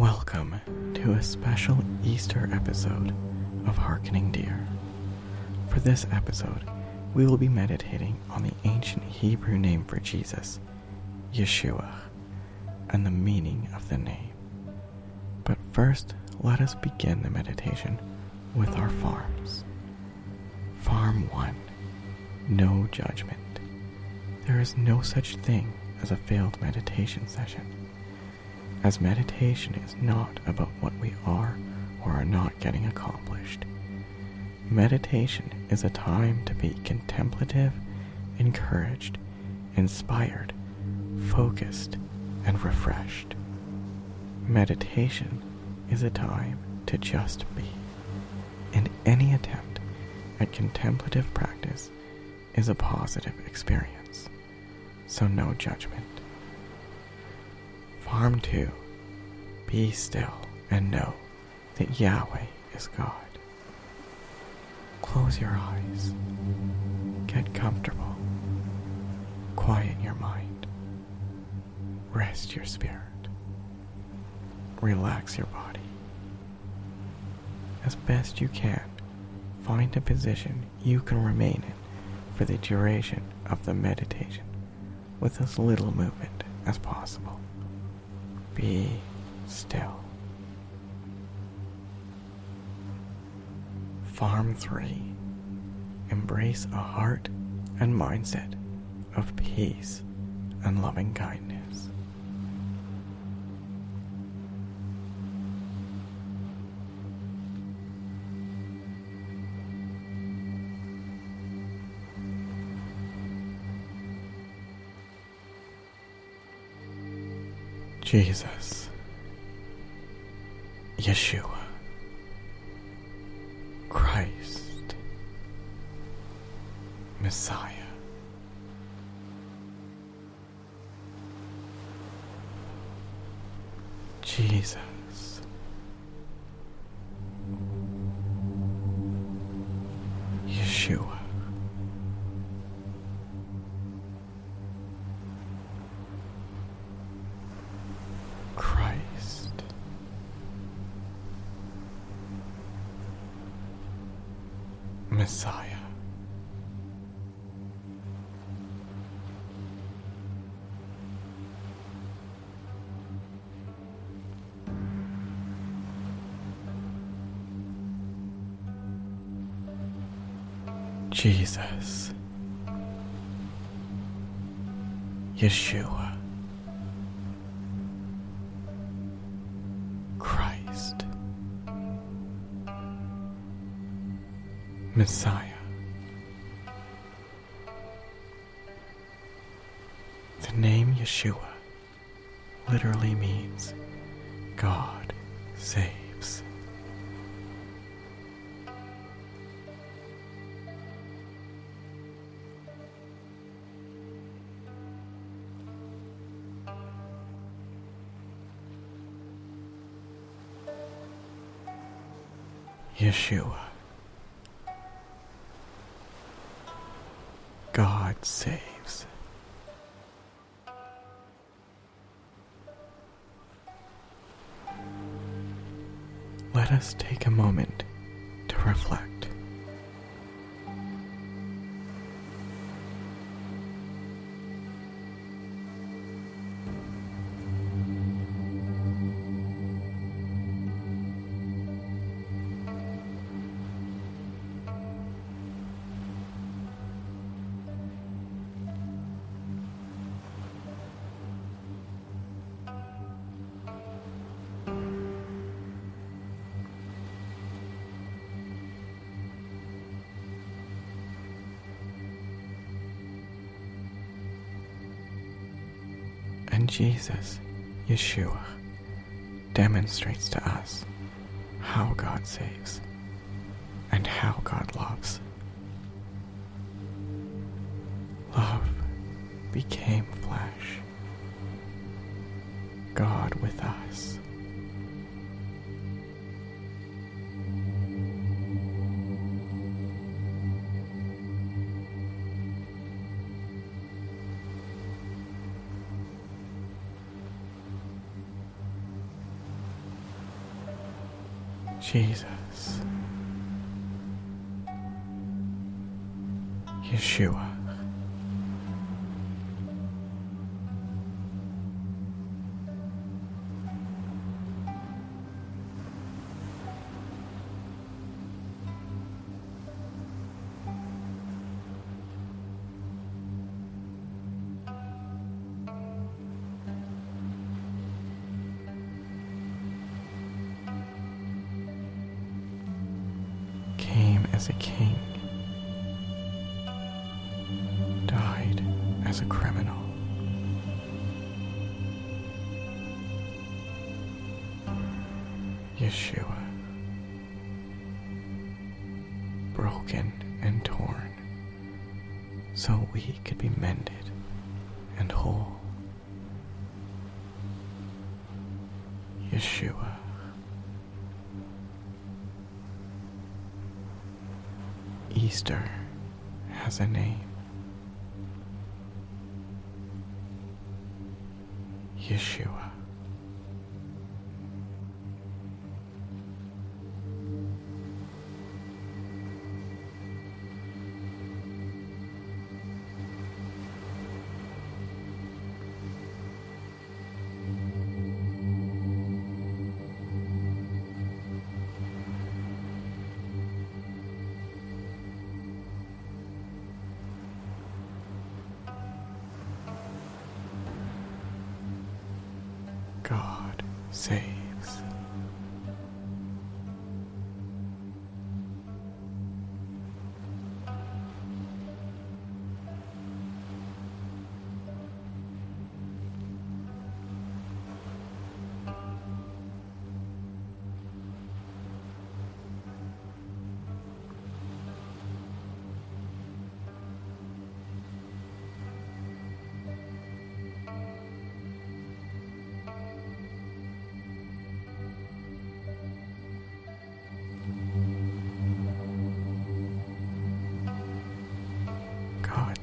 Welcome to a special Easter episode of Harkening Deer. For this episode, we will be meditating on the ancient Hebrew name for Jesus, Yeshua, and the meaning of the name. But first, let us begin the meditation with our farms. Farm 1 No Judgment. There is no such thing as a failed meditation session, as meditation is not about what we are or are not getting accomplished. Meditation is a time to be contemplative, encouraged, inspired, focused, and refreshed. Meditation is a time to just be, and any attempt at contemplative practice is a positive experience, so no judgment. Farm 2 Be still and know that Yahweh is God. Close your eyes. Get comfortable. Quiet your mind. Rest your spirit. Relax your body. As best you can, find a position you can remain in for the duration of the meditation with as little movement as possible. Be still. Farm 3 Embrace a heart and mindset of peace and loving kindness. Jesus, Yeshua, Christ, Messiah. Jesus. Yeshua. Christ. Messiah. Jesus. Yeshua. Messiah. The name Yeshua literally means God saves. Yeshua. God saves. Let us take a moment to reflect. And Jesus, Yeshua, demonstrates to us how God saves and how God loves. Love became Jesus. Yeshua. As a king, died as a criminal. Yeshua, broken and torn, so we could be mended and whole. Yeshua. Easter has a name. Yeshua. God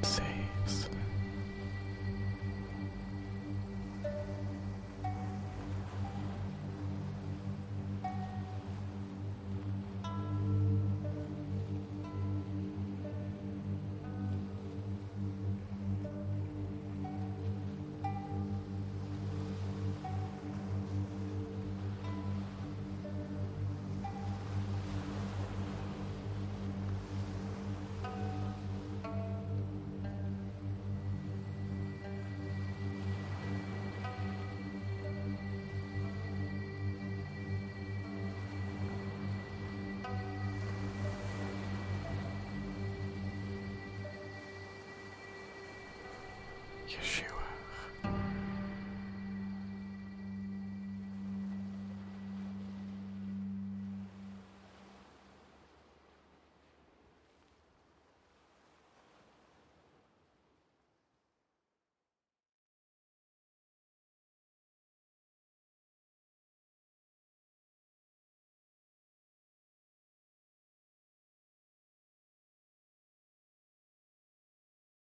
God Yeshua.